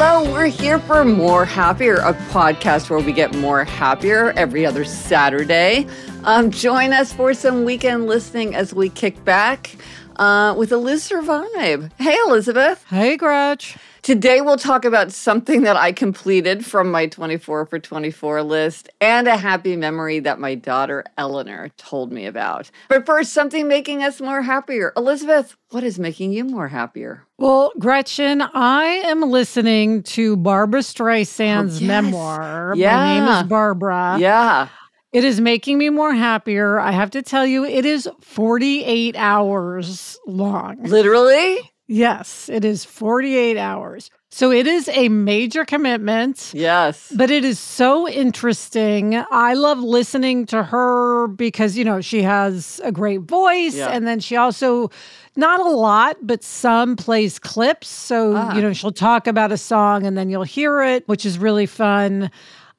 Hello, we're here for More Happier, a podcast where we get more happier every other Saturday. Um, join us for some weekend listening as we kick back uh, with Elizabeth Vibe. Hey, Elizabeth. Hey, Gretch. Today, we'll talk about something that I completed from my 24 for 24 list and a happy memory that my daughter Eleanor told me about. But first, something making us more happier. Elizabeth, what is making you more happier? Well, Gretchen, I am listening to Barbra oh, Streisand's oh, yes. memoir. Yeah. My name is Barbra. Yeah. It is making me more happier. I have to tell you, it is 48 hours long. Literally? Yes, it is 48 hours. So it is a major commitment. Yes. But it is so interesting. I love listening to her because, you know, she has a great voice. Yeah. And then she also, not a lot, but some plays clips. So, ah. you know, she'll talk about a song and then you'll hear it, which is really fun.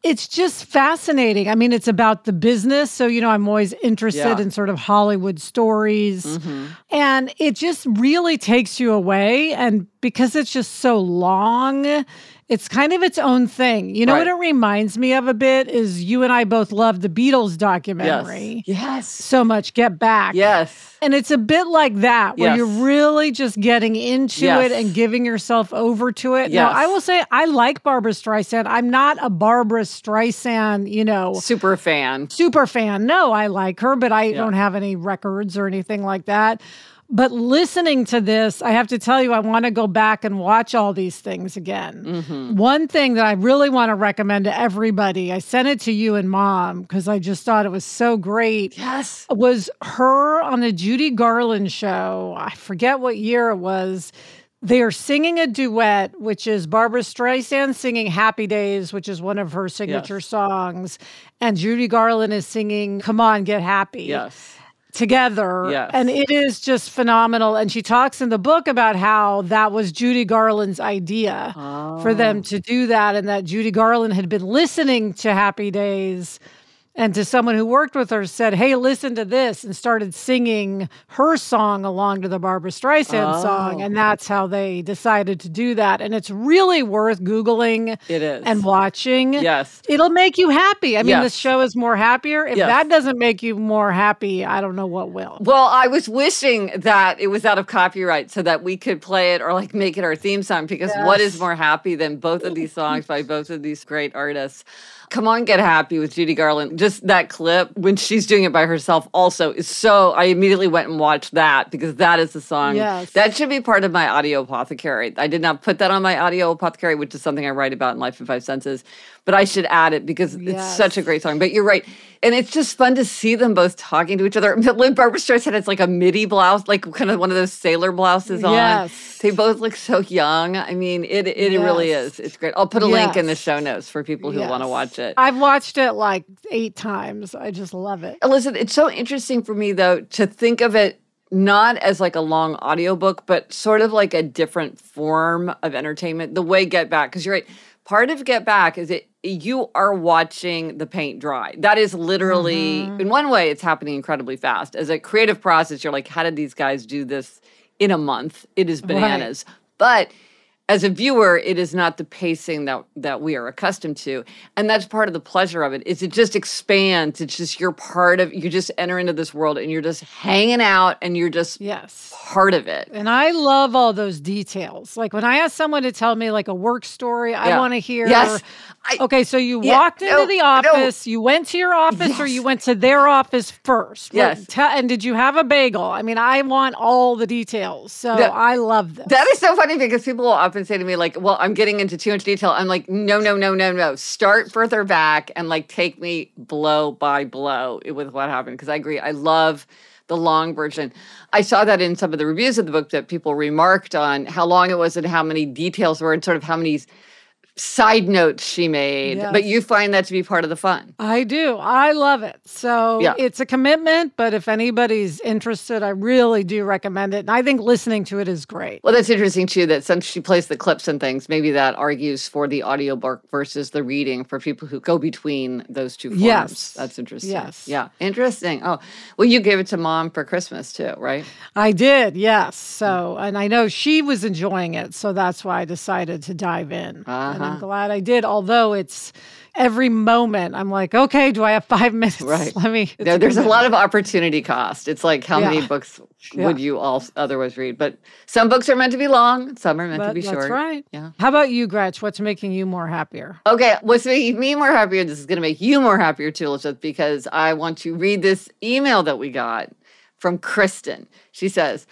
It's just fascinating. I mean, it's about the business. So, you know, I'm always interested yeah. in sort of Hollywood stories. Mm-hmm. And it just really takes you away. And because it's just so long, it's kind of its own thing. You know right. what it reminds me of a bit is you and I both love the Beatles documentary. Yes. yes. So much. Get Back. Yes. And it's a bit like that, where yes. you're really just getting into yes. it and giving yourself over to it. Yes. Now, I will say I like Barbra Streisand. I'm not a Barbra Streisand, you know, super fan. Super fan. No, I like her, but I yeah. don't have any records or anything like that. But listening to this, I have to tell you, I want to go back and watch all these things again. Mm-hmm. One thing that I really want to recommend to everybody, I sent it to you and mom because I just thought it was so great. Yes. Was her on the Judy Garland show. I forget what year it was. They are singing a duet, which is Barbra Streisand singing Happy Days, which is one of her signature yes. songs. And Judy Garland is singing Come On, Get Happy. Yes together. Yes. And it is just phenomenal. And she talks in the book about how that was Judy Garland's idea oh. for them oh. to do that, and that Judy Garland had been listening to Happy Days and to someone who worked with her said, Hey, listen to this, and started singing her song along to the Barbra Streisand oh. song. And oh. that's how they decided to do that. And it's really worth Googling it is. and watching. Yes. It'll make you happy. I mean, yes. the show is more happier. If yes. that doesn't make you more happy, I don't know what will. Well, I was wishing that it was out of copyright so that we could play it or like make it our theme song because yes. what is more happy than both of these songs by both of these great artists? Come on, get happy with Judy Garland. Just that clip when she's doing it by herself also is so I immediately went and watched that because that is the song. Yes. That should be part of my audio apothecary. I did not put that on my audio apothecary, which is something I write about in Life in Five Senses, but I should add it because yes. it's such a great song. But you're right. And it's just fun to see them both talking to each other. Lynn Barbra Streisand has like a midi blouse, like kind of one of those sailor blouses on. Yes. They both look so young. I mean, it it yes. really is. It's great. I'll put a link in the show notes for people who want to watch it. I've watched it like eight times. I just love it. Elizabeth, it's so interesting for me though to think of it not as like a long audiobook, but sort of like a different form of entertainment. The way Get Back, because you're right. Part of Get Back is it you are watching the paint dry. That is literally, mm-hmm. in one way, it's happening incredibly fast. As a creative process, you're like, how did these guys do this in a month? It is bananas. Right. But as a viewer, it is not the pacing that that we are accustomed to, and that's part of the pleasure of it. Is it just expands? It's just you're part of. You just enter into this world, and you're just hanging out, and you're just yes part of it. And I love all those details. Like when I ask someone to tell me like a work story, I want to hear. Yes. I, okay, so you yeah, walked into no, the office. No. You went to your office, yes. or you went to their office first. Yes. and did you have a bagel? I mean, I want all the details. So I love this. That is so funny because people will often say to me like, "Well, I'm getting into too much detail." I'm like, "No, no, no, no, no. Start further back and like take me blow by blow with what happened." Because I agree. I love the long version. I saw that in some of the reviews of the book that people remarked on how long it was and how many details were and sort of how many side notes she made, yes. but you find that to be part of the fun. I do. I love it. So yeah. it's a commitment, but if anybody's interested, I really do recommend it. And I think listening to it is great. Well, that's interesting too that since she plays the clips and things, maybe that argues for the audiobook versus the reading for people who go between those two forms. Yes. That's interesting. Yes. Yeah. Interesting. Oh, well, you gave it to mom for Christmas too, right? I did. Yes. So, and I know she was enjoying it. So that's why I decided to dive in. Uh-huh. I'm glad I did. Although it's every moment, I'm like, okay, do I have five minutes? Right. Let me. No, there's a lot of opportunity cost. It's like how yeah. many books yeah. would you all otherwise read? But some books are meant to be long, some are meant but to be that's short. That's right. Yeah. How about you, Gretch? What's making you more happier? Okay, what's making me more happier? This is going to make you more happier too, Elizabeth, because I want to read this email that we got from Kristen. She says.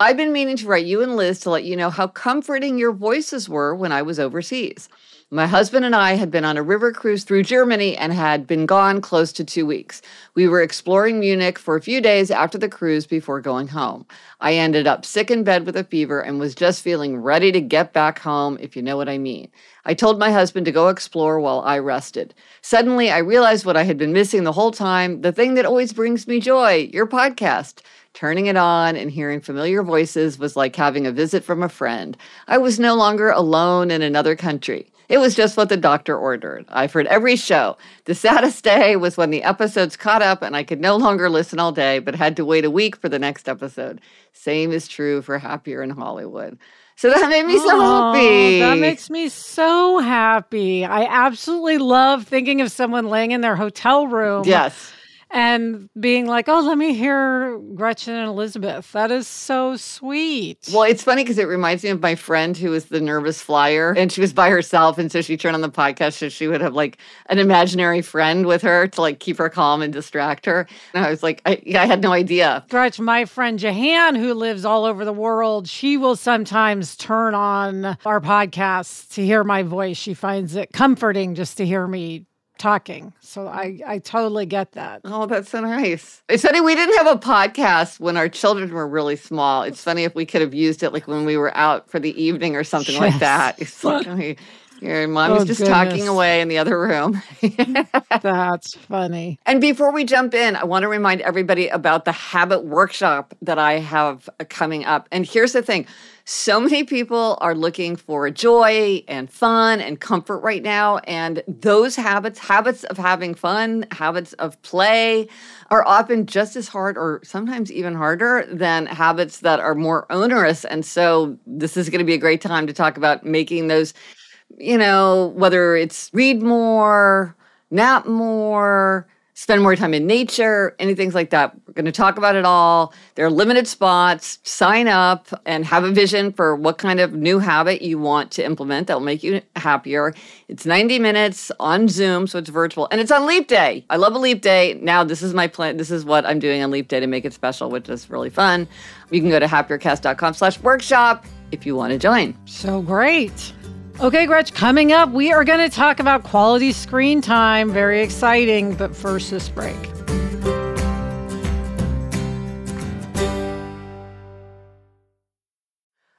I've been meaning to write you and Liz to let you know how comforting your voices were when I was overseas. My husband and I had been on a river cruise through Germany and had been gone close to two weeks. We were exploring Munich for a few days after the cruise before going home. I ended up sick in bed with a fever and was just feeling ready to get back home, if you know what I mean. I told my husband to go explore while I rested. Suddenly, I realized what I had been missing the whole time the thing that always brings me joy your podcast. Turning it on and hearing familiar voices was like having a visit from a friend. I was no longer alone in another country. It was just what the doctor ordered. I've heard every show. The saddest day was when the episodes caught up and I could no longer listen all day, but had to wait a week for the next episode. Same is true for Happier in Hollywood. So that made me so oh, happy. That makes me so happy. I absolutely love thinking of someone laying in their hotel room. Yes and being like, oh, let me hear Gretchen and Elizabeth. That is so sweet. Well, it's funny because it reminds me of my friend who was the nervous flyer and she was by herself. And so she turned on the podcast so she would have like an imaginary friend with her to like keep her calm and distract her. And I was like, I, I had no idea. Gretch, my friend Jahan, who lives all over the world, she will sometimes turn on our podcast to hear my voice. She finds it comforting just to hear me talking. So I, I totally get that. Oh, that's so nice. It's funny, we didn't have a podcast when our children were really small. It's funny if we could have used it like when we were out for the evening or something yes. like that. It's like, your mom oh, just goodness. talking away in the other room. That's funny. And before we jump in, I want to remind everybody about the habit workshop that I have uh, coming up. And here's the thing so many people are looking for joy and fun and comfort right now. And those habits, habits of having fun, habits of play, are often just as hard or sometimes even harder than habits that are more onerous. And so, this is going to be a great time to talk about making those, you know, whether it's read more, nap more, spend more time in nature, anything like that. We're going to talk about it all. There are limited spots. Sign up and have a vision for what kind of new habit you want to implement that will make you happier. It's 90 minutes on Zoom, so it's virtual, and it's on Leap Day. I love a Leap Day. Now, this is my plan. This is what I'm doing on Leap Day to make it special, which is really fun. You can go to happiercast.com slash workshop if you want to join. So great. Okay, Gretch, coming up, we are going to talk about quality screen time. Very exciting, but first, this break.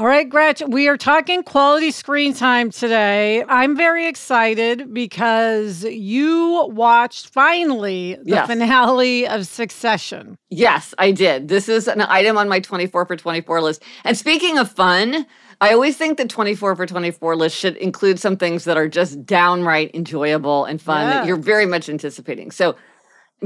All right, Gretchen, we are talking quality screen time today. I'm very excited because you watched finally the yes. finale of Succession. Yes, I did. This is an item on my 24 for 24 list. And speaking of fun, I always think the 24 for 24 list should include some things that are just downright enjoyable and fun yes. that you're very much anticipating. So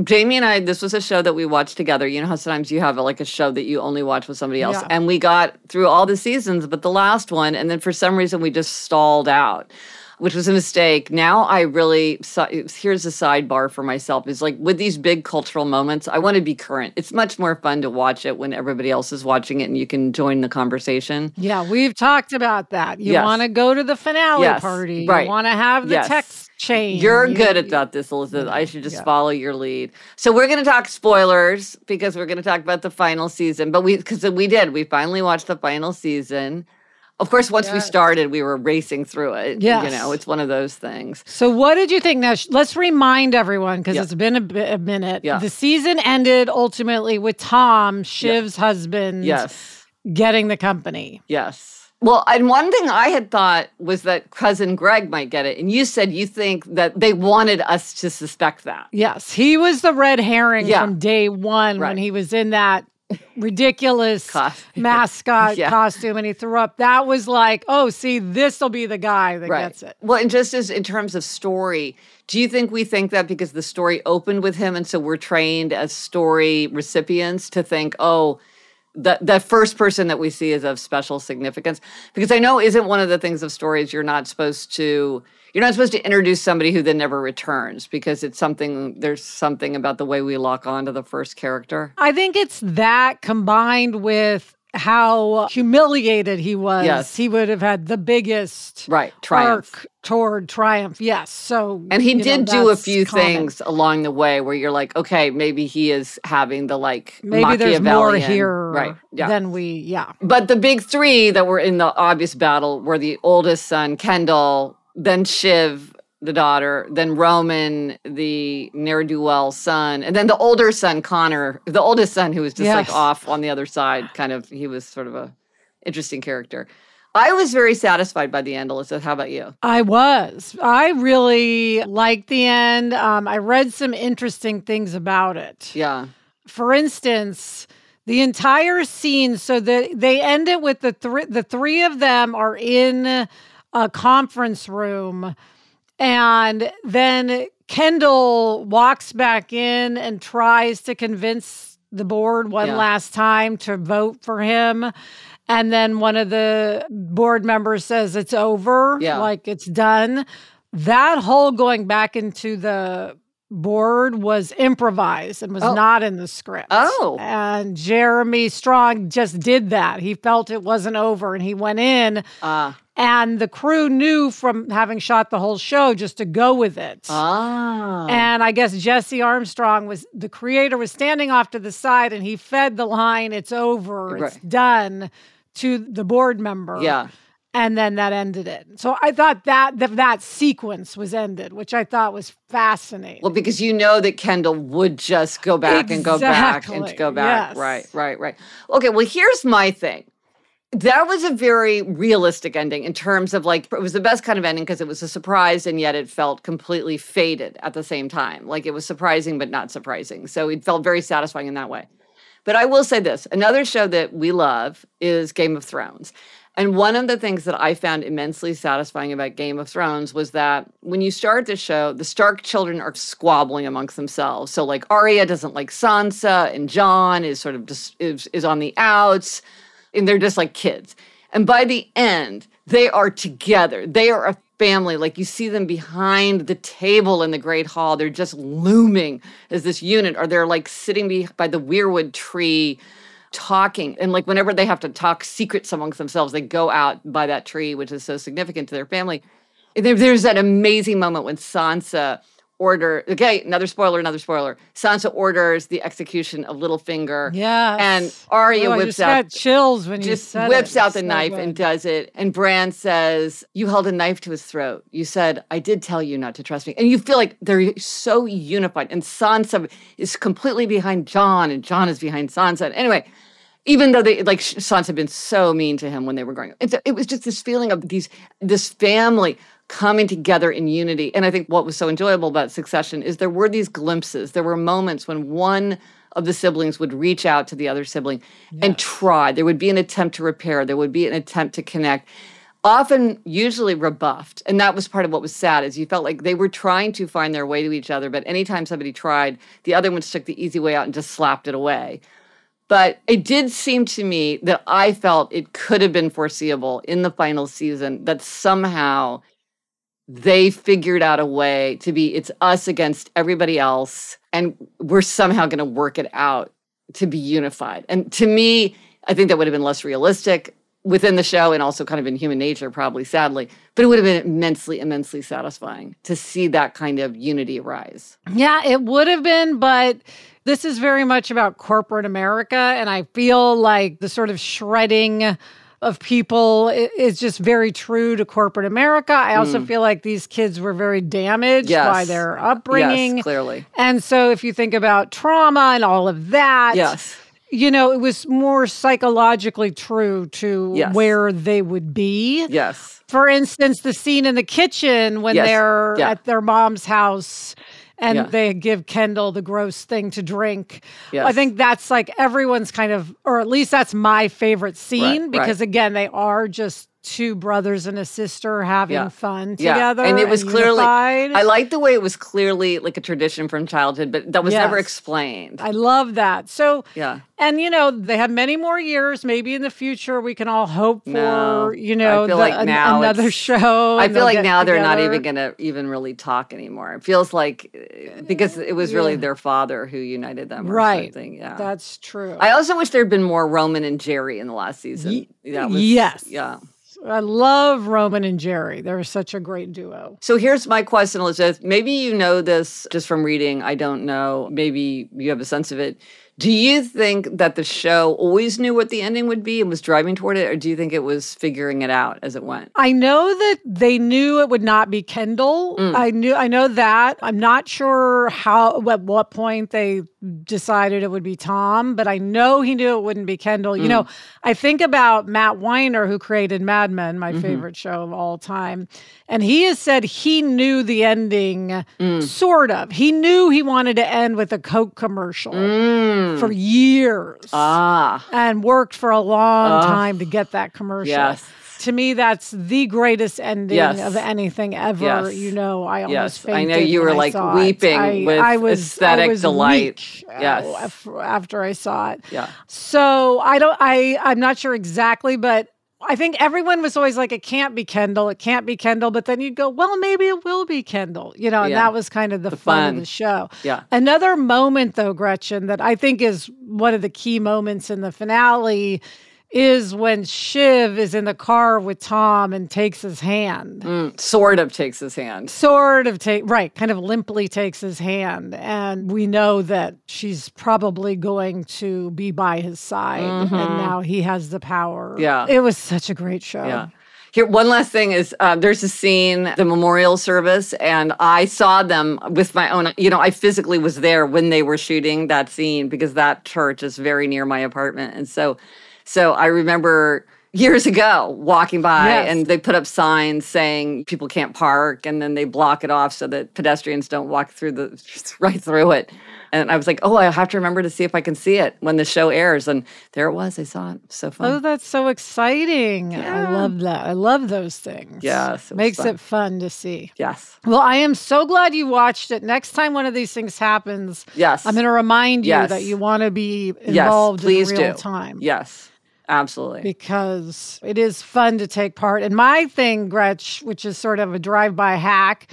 Jamie and I, this was a show that we watched together. You know how sometimes you have a, like a show that you only watch with somebody else. Yeah. And we got through all the seasons, but the last one, and then for some reason we just stalled out which was a mistake. Now I really here's a sidebar for myself is like with these big cultural moments, I want to be current. It's much more fun to watch it when everybody else is watching it and you can join the conversation. Yeah, we've talked about that. You yes. want to go to the finale yes. party. Right. You want to have the yes. text chain. You're you, good at that, this, Elizabeth. I should just yeah. follow your lead. So we're going to talk spoilers because we're going to talk about the final season. But we because we did, we finally watched the final season. Of course, once yes. we started, we were racing through it. Yeah, You know, it's one of those things. So, what did you think? Now, let's remind everyone because it's been a, a minute. Yeah. The season ended ultimately with Tom, Shiv's husband, yes. getting the company. Yes. Well, and one thing I had thought was that cousin Greg might get it. And you said you think that they wanted us to suspect that. Yes. He was the red herring yeah. from day one right. when he was in that ridiculous mascot yeah. costume and he threw up. That was like, oh, see, this will be the guy that right. gets it. Well, and just as in terms of story, do you think we think that because the story opened with him and so we're trained as story recipients to think, oh, that that first person that we see is of special significance? Because I know isn't one of the things of stories you're not supposed to you're not supposed to introduce somebody who then never returns because it's something there's something about the way we lock on to the first character. I think it's that combined with how humiliated he was. Yes. He would have had the biggest right triumph toward triumph. Yes. So And he did know, do a few common. things along the way where you're like, okay, maybe he is having the like maybe there's more here right. yeah. than we yeah. But the big three that were in the obvious battle were the oldest son, Kendall, then Shiv, the daughter, then Roman, the ne'er do well son, and then the older son, Connor, the oldest son, who was just yes. like off on the other side. Kind of, he was sort of a interesting character. I was very satisfied by the end, Alyssa. How about you? I was. I really liked the end. Um, I read some interesting things about it. Yeah. For instance, the entire scene. So that they end it with the three. The three of them are in a conference room. And then Kendall walks back in and tries to convince the board one yeah. last time to vote for him. And then one of the board members says it's over, yeah. like it's done. That whole going back into the board was improvised and was oh. not in the script. Oh. And Jeremy Strong just did that. He felt it wasn't over and he went in. Uh. And the crew knew from having shot the whole show just to go with it. Ah. And I guess Jesse Armstrong was the creator was standing off to the side and he fed the line, it's over, right. it's done to the board member. Yeah and then that ended it. So I thought that that, that sequence was ended, which I thought was fascinating. Well, because you know that Kendall would just go back exactly. and go back and go back. Yes. Right, right, right. Okay, well, here's my thing. That was a very realistic ending in terms of like it was the best kind of ending because it was a surprise and yet it felt completely faded at the same time. Like it was surprising but not surprising. So it felt very satisfying in that way. But I will say this another show that we love is Game of Thrones. And one of the things that I found immensely satisfying about Game of Thrones was that when you start the show, the Stark children are squabbling amongst themselves. So like Arya doesn't like Sansa, and Jon is sort of just is, is on the outs, and they're just like kids. And by the end, they are together. They are a family. Like you see them behind the table in the Great Hall. They're just looming as this unit, or they're like sitting by the weirwood tree talking and like whenever they have to talk secrets amongst themselves they go out by that tree which is so significant to their family there, there's that amazing moment when sansa order okay another spoiler another spoiler. Sansa orders the execution of Littlefinger yeah and Arya oh, whips out chills when you just whips it. out the so knife good. and does it. And Bran says you held a knife to his throat. You said I did tell you not to trust me and you feel like they're so unified. And Sansa is completely behind Jon and Jon is behind Sansa. Anyway even though they like Sansa had been so mean to him when they were growing up. It's, it was just this feeling of these this family coming together in unity. And I think what was so enjoyable about Succession is there were these glimpses. There were moments when one of the siblings would reach out to the other sibling yes. and try. There would be an attempt to repair. There would be an attempt to connect. Often, usually rebuffed, and that was part of what was sad. Is you felt like they were trying to find their way to each other, but anytime somebody tried, the other one took the easy way out and just slapped it away. But it did seem to me that I felt it could have been foreseeable in the final season that somehow they figured out a way to be it's us against everybody else and we're somehow going to work it out to be unified. And to me, I think that would have been less realistic within the show and also kind of in human nature, probably sadly. But it would have been immensely, immensely satisfying to see that kind of unity arise. Yeah, it would have been, but this is very much about corporate America. And I feel like the sort of shredding of people is just very true to corporate America. I also mm. feel like these kids were very damaged yes. by their upbringing. Yes, clearly. And so if you think about trauma and all of that, yes. You know, it was more psychologically true to yes. where they would be. Yes. For instance, the scene in the kitchen when yes. they're yeah. at their mom's house and yeah. they give Kendall the gross thing to drink. Yes. I think that's like everyone's kind of, or at least that's my favorite scene right, because right. again, they are just two brothers and a sister having yeah. fun yeah. together. And it was and clearly, unified. I like the way it was clearly like a tradition from childhood, but that was yes. never explained. I love that. So, yeah. And, you know, they have many more years. Maybe in the future we can all hope for, no, you know, the, like now another show. I feel like now they're not even going to even really talk anymore. It feels like uh, because it was really Yeah. their father who united them or Right. something. Yeah. That's true. I also wish there had been more Roman and Jerry in the last season. Ye- That was- yes. Yeah. I love Roman and Jerry. They're such a great duo. So here's my question, Elizabeth. Maybe you know this just from reading. I don't know. Maybe you have a sense of it. Do you think that the show always knew what the ending would be and was driving toward it, or do you think it was figuring it out as it went? I know that they knew it would not be Kendall. Mm. I knew I know that. I'm not sure how at what point they decided it would be Tom, but I know he knew it wouldn't be Kendall. You Mm. know, I think about Matt Weiner who created Mad Men, my Mhm. favorite show of all time. And he has said he knew the ending Mm. sort of. He knew he wanted to end with a Coke commercial Mm. for years. ah, and worked for a long Ugh. time to get that commercial. yes. To me, that's the greatest ending Yes. of anything ever. Yes. You know, I almost Yes. I know you were like weeping I, with I was, aesthetic I was delight. weak, Yes. uh, after I saw it. Yeah. So I don't. I I'm not sure exactly, but I think everyone was always like, it can't be Kendall, it can't be Kendall. But then you'd go, well, maybe it will be Kendall, you know, and yeah. that was kind of the, the fun, fun, of the show. Yeah. Another moment, though, Gretchen, that I think is one of the key moments in the finale is when Shiv is in the car with Tom and takes his hand. Mm, sort of takes his hand. Sort of take right, kind of limply takes his hand. And we know that she's probably going to be by his side. Mm-hmm. And now he has the power. Yeah. It was such a great show. Yeah. Here, one last thing is uh, there's a scene, the memorial service, and I saw them with my own. You know, I physically was there when they were shooting that scene because that church is very near my apartment, and so so I remember years ago walking by yes. and they put up signs saying people can't park and then they block it off so that pedestrians don't walk through the right through it. And I was like, oh, I have to remember to see if I can see it when the show airs. And there it was. I saw it. So fun. Oh, that's so exciting. Yeah. I love that. I love those things. Yes. It Makes fun. it fun to see. Yes. Well, I am so glad you watched it. Next time one of these things happens, yes. I'm going to remind you yes. that you want to be involved yes, please in real do. time. Yes. Absolutely. Because it is fun to take part. And my thing, Gretch, which is sort of a drive by hack,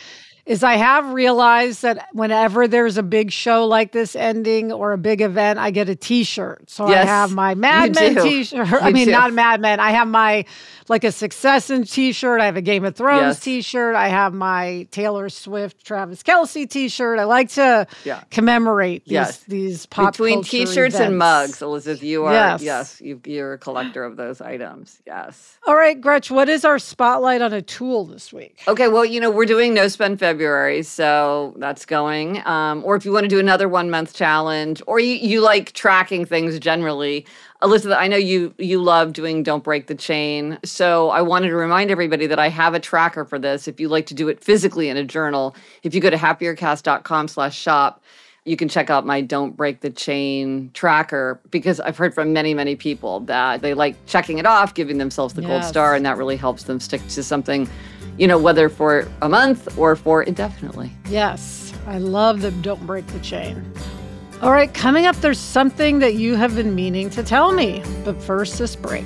is I have realized that whenever there's a big show like this ending or a big event, I get a T-shirt. So yes, I have my Mad Men T-shirt. You I mean, do. not Mad Men. I have my like a Succession T-shirt. I have a Game of Thrones yes. T-shirt. I have my Taylor Swift, Travis Kelce T-shirt. I like to yeah. commemorate these yes. these pop between T-shirts events. and mugs. Elizabeth, you are yes, yes you, you're a collector of those items. Yes. All right, Gretch. What is our spotlight on a tool this week? Okay. Well, you know we're doing No Spend February, so that's going. Um, or if you want to do another one month challenge, or you, you like tracking things generally. Elizabeth, I know you you love doing Don't Break the Chain. So I wanted to remind everybody that I have a tracker for this. If you like to do it physically in a journal, if you go to happiercast.com slash shop, you can check out my Don't Break the Chain tracker because I've heard from many, many people that they like checking it off, giving themselves the yes. gold star, and that really helps them stick to something, you know, whether for a month or for indefinitely. Yes. I love the Don't Break the Chain. All right, coming up, there's something that you have been meaning to tell me. But first, this break.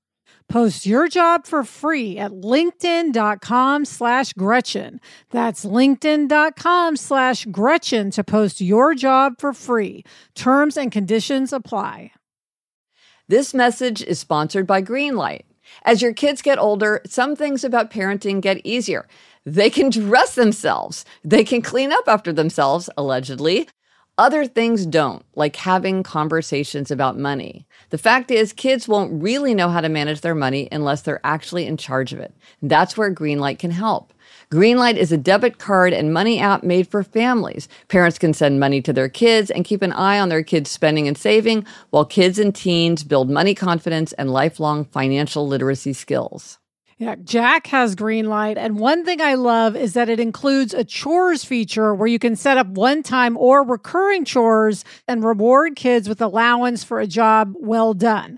Post your job for free at linkedin.com slash Gretchen. That's linkedin.com slash Gretchen to post your job for free. Terms and conditions apply. This message is sponsored by Greenlight. As your kids get older, some things about parenting get easier. They can dress themselves. They can clean up after themselves, allegedly. Other things don't, like having conversations about money. The fact is, kids won't really know how to manage their money unless they're actually in charge of it. That's where Greenlight can help. Greenlight is a debit card and money app made for families. Parents can send money to their kids and keep an eye on their kids' spending and saving, while kids and teens build money confidence and lifelong financial literacy skills. Yeah, Jack has Greenlight. And one thing I love is that it includes a chores feature where you can set up one time or recurring chores and reward kids with allowance for a job well done.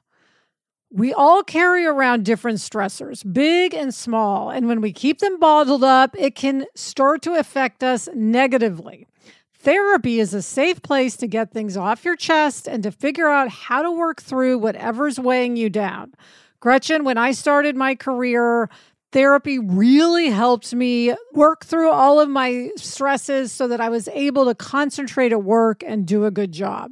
We all carry around different stressors, big and small, and when we keep them bottled up, it can start to affect us negatively. Therapy is a safe place to get things off your chest and to figure out how to work through whatever's weighing you down. Gretchen, when I started my career, therapy really helped me work through all of my stresses so that I was able to concentrate at work and do a good job.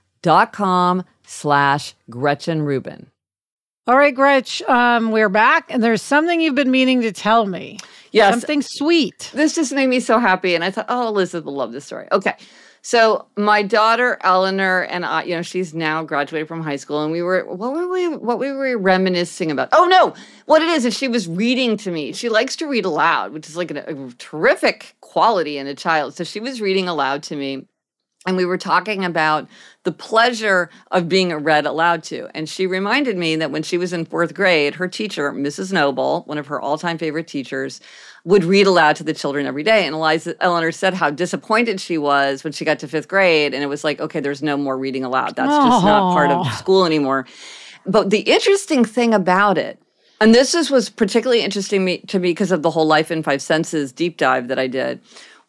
dot com slash Gretchen Rubin. All right, Gretch, um, we're back, and there's something you've been meaning to tell me. Yes. Something sweet. This just made me so happy. And I thought, oh, Elizabeth will love this story. Okay. So my daughter Eleanor and I, you know, she's now graduated from high school, and we were what were we what we were reminiscing about? Oh no, what it is is she was reading to me. She likes to read aloud, which is like a, a terrific quality in a child. So she was reading aloud to me, and we were talking about the pleasure of being read aloud to. And she reminded me that when she was in fourth grade, her teacher, Mrs. Noble, one of her all time favorite teachers, would read aloud to the children every day. And Eliza Eleanor said how disappointed she was when she got to fifth grade. And it was like, okay, there's no more reading aloud. That's just not part of school anymore. But the interesting thing about it, and this is, was particularly interesting me, to me because of the whole Life in Five Senses deep dive that I did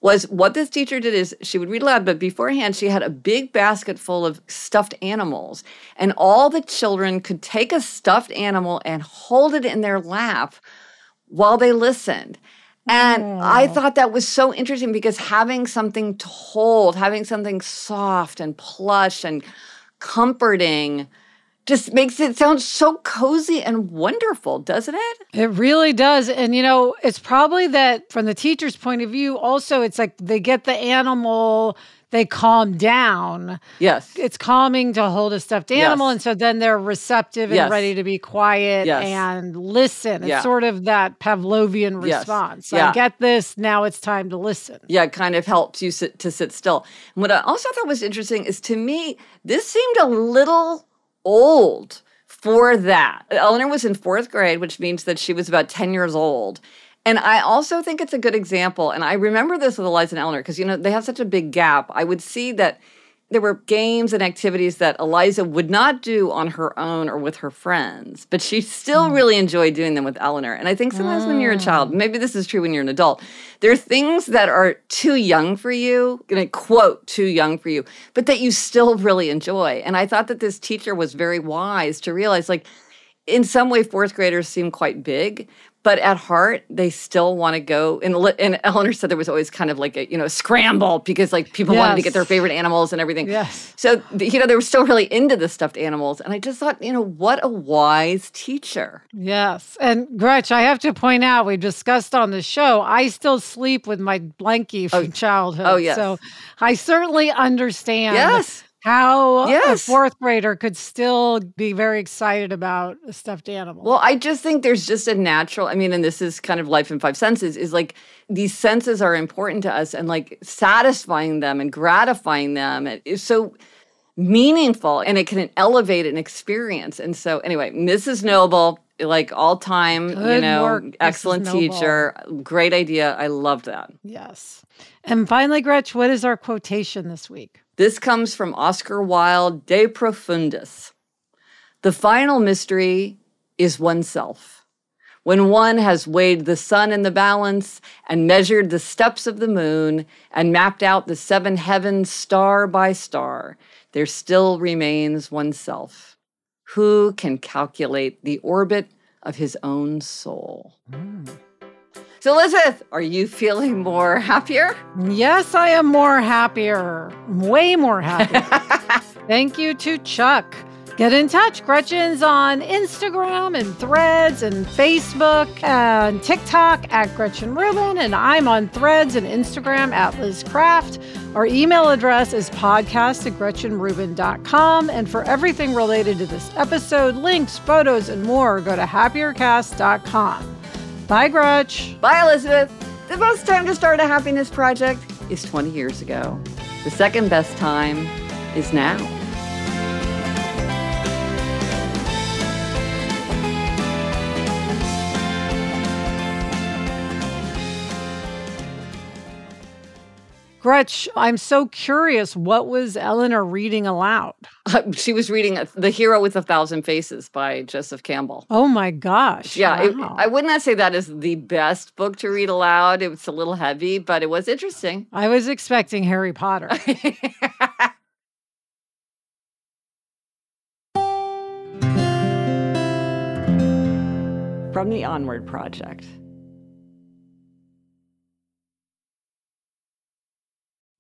was what this teacher did is she would read aloud, but beforehand she had a big basket full of stuffed animals. And all the children could take a stuffed animal and hold it in their lap while they listened. And. I thought that was so interesting because having something to hold, having something soft and plush and comforting just makes it sound so cozy and wonderful, doesn't it? It really does. And, you know, it's probably that from the teacher's point of view, also, it's like they get the animal, they calm down. Yes. It's calming to hold a stuffed animal. Yes. And so then they're receptive and yes. ready to be quiet yes. and listen. It's yeah. sort of that Pavlovian response. Yeah. I get this. Now it's time to listen. Yeah, it kind of helps you sit, to sit still. And what I also thought was interesting is to me, this seemed a little old for that. Eleanor was in fourth grade, which means that she was about 10 years old. And I also think it's a good example. And I remember this with Eliza and Eleanor because, you know, they have such a big gap. I would see that there were games and activities that Eliza would not do on her own or with her friends, but she still mm. really enjoyed doing them with Eleanor. And I think sometimes mm. when you're a child, mm. maybe this is true when you're an adult, there are things that are too young for you, gonna quote, too young for you, but that you still really enjoy. And I thought that this teacher was very wise to realize like, in some way, fourth graders seem quite big, but at heart they still want to go and, and eleanor said there was always kind of like a you know scramble because like people yes. wanted to get their favorite animals and everything. Yes. So you know they were still really into the stuffed animals and i just thought you know what a wise teacher. Yes and gretch i have to point out we discussed on the show i still sleep with my blankie from oh, childhood. oh yes. So i certainly understand yes how yes. a fourth grader could still be very excited about a stuffed animal. Well, I just think there's just a natural, I mean, and this is kind of life in five senses, is like these senses are important to us and like satisfying them and gratifying them is so meaningful and it can elevate an experience. And so, anyway, Mrs. Noble, like all time, you know, work, excellent teacher, great idea. I love that. Yes. And finally, Gretch, what is our quotation this week? This comes from Oscar Wilde, De Profundis. The final mystery is oneself. When one has weighed the sun in the balance and measured the steps of the moon and mapped out the seven heavens star by star, there still remains oneself. Who can calculate the orbit of his own soul? Mm. So, Elizabeth, are you feeling more happier? Yes, I am more happier. Way more happy. Thank you to Chuck. Get in touch. Gretchen's on Instagram and threads and Facebook and TikTok at Gretchen Rubin. And I'm on threads and Instagram at Liz Craft. Our email address is podcast at gretchenrubin.com. And for everything related to this episode, links, photos, and more, go to happiercast.com. Bye, Gretch. Bye, Elizabeth. The best time to start a happiness project is 20 years ago. The second best time is now. Gretch, I'm so curious. What was Eleanor reading aloud? Uh, she was reading The Hero with a Thousand Faces by Joseph Campbell. Oh my gosh. Yeah, wow. it, I would not say that is the best book to read aloud. It was a little heavy, but it was interesting. I was expecting Harry Potter. From the Onward Project.